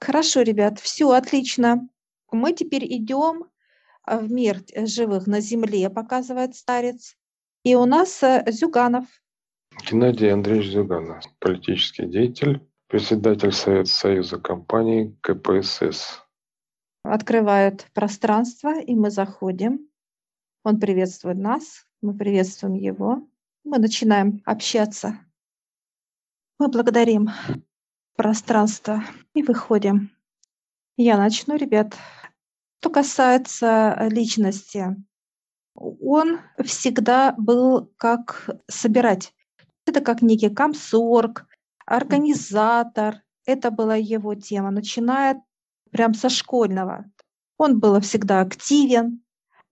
Хорошо, ребят, все отлично. Мы теперь идем а, в мир живых на земле, показывает старец. И у нас э, Зюганов. Геннадий Андреевич Зюганов, политический деятель, председатель Совета Союза компаний КПСС. Открывают пространство, и мы заходим. Он приветствует нас, мы приветствуем его. Мы начинаем общаться. Мы благодарим пространство и выходим. Я начну, ребят. Что касается личности, он всегда был как собирать. Это как некий комсорг, организатор. Это была его тема, начиная прям со школьного. Он был всегда активен,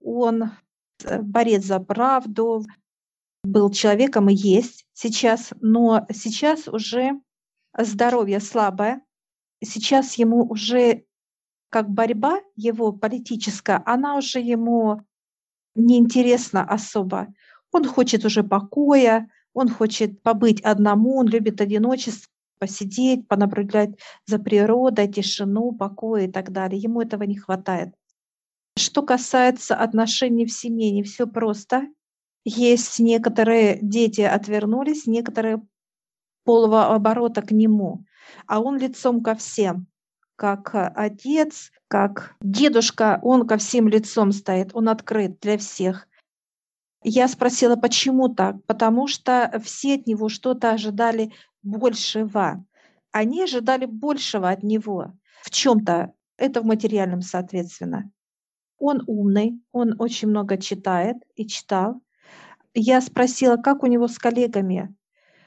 он э, борец за правду, был человеком и есть сейчас, но сейчас уже здоровье слабое, сейчас ему уже как борьба его политическая, она уже ему неинтересна особо. Он хочет уже покоя, он хочет побыть одному, он любит одиночество, посидеть, понаблюдать за природой, тишину, покой и так далее. Ему этого не хватает. Что касается отношений в семье, не все просто. Есть некоторые дети отвернулись, некоторые полого оборота к нему, а он лицом ко всем, как отец, как дедушка, он ко всем лицом стоит, он открыт для всех. Я спросила, почему так? Потому что все от него что-то ожидали большего. Они ожидали большего от него в чем-то. Это в материальном, соответственно. Он умный, он очень много читает и читал. Я спросила, как у него с коллегами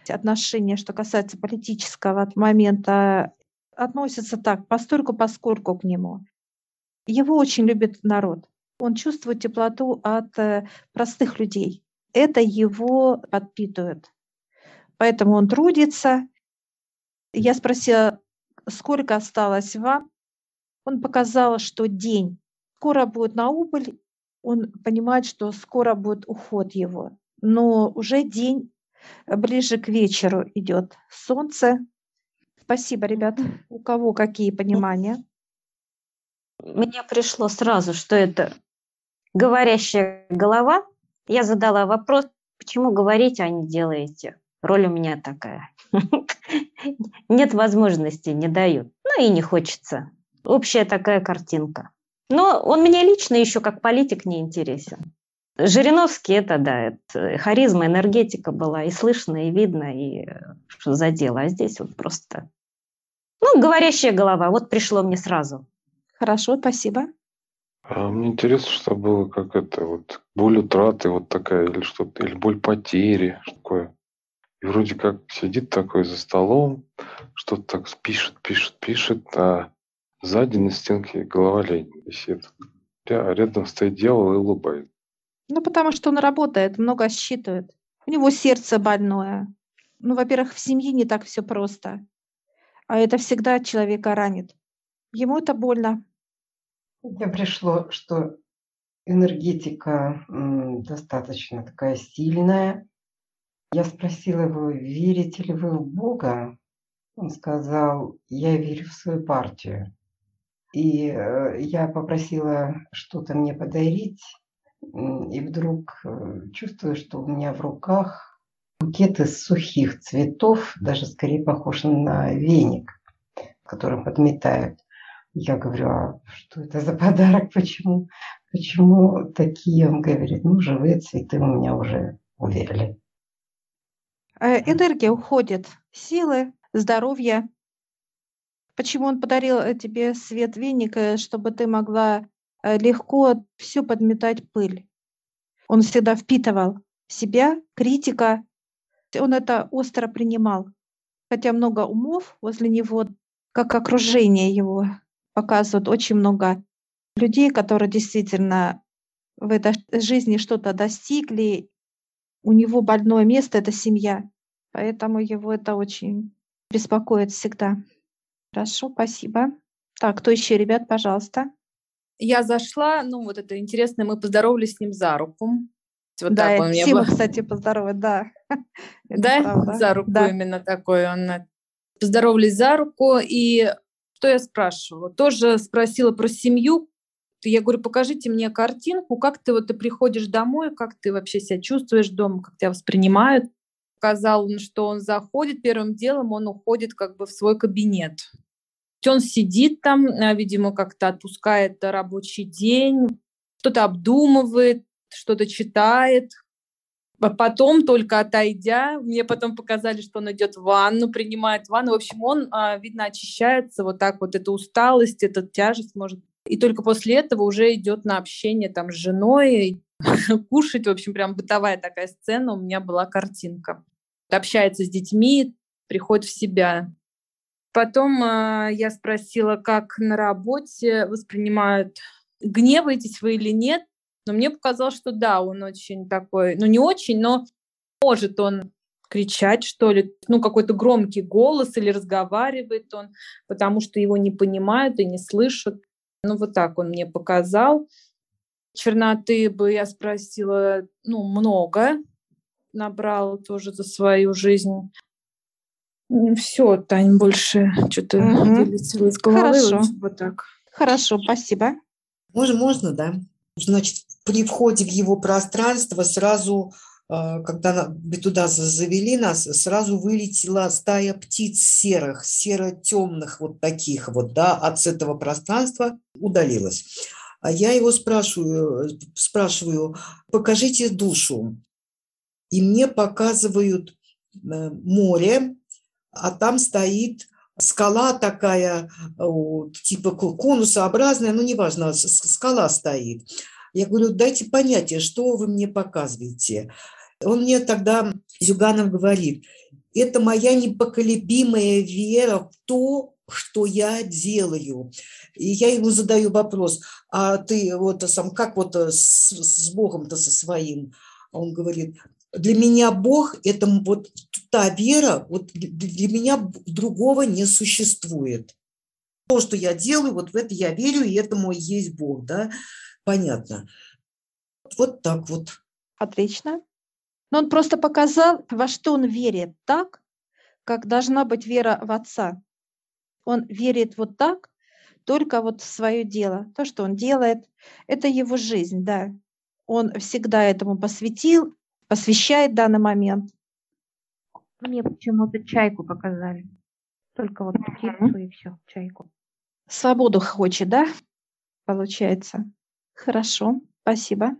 отношения, что касается политического момента, относятся так, постольку поскольку к нему. Его очень любит народ. Он чувствует теплоту от э, простых людей. Это его подпитывает. Поэтому он трудится. Я спросила, сколько осталось вам? Он показал, что день. Скоро будет на убыль. Он понимает, что скоро будет уход его. Но уже день ближе к вечеру идет солнце. Спасибо, ребят. У кого какие понимания? Мне пришло сразу, что это говорящая голова. Я задала вопрос, почему говорите, а не делаете? Роль у меня такая. Нет возможности, не дают. Ну и не хочется. Общая такая картинка. Но он мне лично еще как политик не интересен. Жириновский это, да, это харизма, энергетика была и слышно, и видно, и что за дело. А здесь вот просто... Ну, говорящая голова, вот пришло мне сразу. Хорошо, спасибо. А мне интересно, что было как это, вот боль утраты вот такая, или что-то, или боль потери, что такое. И вроде как сидит такой за столом, что-то так пишет, пишет, пишет, а сзади на стенке голова лень висит. А рядом стоит дьявол и улыбается. Ну, потому что он работает, много считывает. У него сердце больное. Ну, во-первых, в семье не так все просто. А это всегда человека ранит. Ему это больно. Мне пришло, что энергетика достаточно такая сильная. Я спросила его, верите ли вы в Бога? Он сказал, я верю в свою партию. И э, я попросила что-то мне подарить, и вдруг э, чувствую, что у меня в руках букет из сухих цветов, даже скорее похож на веник, которым подметают. Я говорю, а что это за подарок, почему, почему такие? Он говорит, ну, живые цветы у меня уже увяли. Э, энергия уходит, силы, здоровье. Почему он подарил э, тебе свет веника, чтобы ты могла легко все подметать пыль. Он всегда впитывал себя, критика, он это остро принимал. Хотя много умов возле него, как окружение его показывают очень много людей, которые действительно в этой жизни что-то достигли. У него больное место – это семья. Поэтому его это очень беспокоит всегда. Хорошо, спасибо. Так, кто еще, ребят, пожалуйста я зашла, ну вот это интересно, мы поздоровались с ним за руку. Вот да, так он Тима, был. кстати, поздоровать, да. да, за руку да. именно такой он. Поздоровались за руку, и Что я спрашивала? Тоже спросила про семью. Я говорю, покажите мне картинку, как ты вот ты приходишь домой, как ты вообще себя чувствуешь дома, как тебя воспринимают. Сказал он, что он заходит, первым делом он уходит как бы в свой кабинет. Он сидит там, а, видимо, как-то отпускает рабочий день, что-то обдумывает, что-то читает, а потом, только отойдя, мне потом показали, что он идет в ванну, принимает ванну. В общем, он, а, видно, очищается вот так вот. Эта усталость, эта тяжесть может... И только после этого уже идет на общение там с женой, кушать. В общем, прям бытовая такая сцена. У меня была картинка. Общается с детьми, приходит в себя. Потом э, я спросила, как на работе воспринимают, гневаетесь вы или нет. Но мне показалось, что да, он очень такой, ну не очень, но может он кричать, что ли, ну какой-то громкий голос или разговаривает он, потому что его не понимают и не слышат. Ну вот так он мне показал. Черноты бы я спросила, ну много набрал тоже за свою жизнь. Все, Тань, больше что-то угу. вылетело из головы. Хорошо. Вот так. Хорошо, спасибо. Можно, можно, да? Значит, при входе в его пространство сразу, э, когда туда завели нас, сразу вылетела стая птиц серых, серо-темных вот таких вот, да, от этого пространства удалилась. А я его спрашиваю, спрашиваю, покажите душу. И мне показывают э, море, а там стоит скала такая, типа конусообразная, ну неважно, скала стоит. Я говорю, дайте понятие, что вы мне показываете. Он мне тогда, Зюганов говорит, это моя непоколебимая вера в то, что я делаю. И я ему задаю вопрос, а ты вот сам, как вот с, с Богом-то со своим? Он говорит, для меня Бог – это вот та вера, вот для меня другого не существует. То, что я делаю, вот в это я верю, и это мой есть Бог, да понятно. Вот так вот. Отлично. Но он просто показал, во что он верит так, как должна быть вера в Отца. Он верит вот так, только вот в свое дело. То, что он делает, это его жизнь, да. Он всегда этому посвятил, посвящает данный момент. Мне почему-то чайку показали. Только вот птицу и все, чайку. Свободу хочет, да? Получается. Хорошо, спасибо.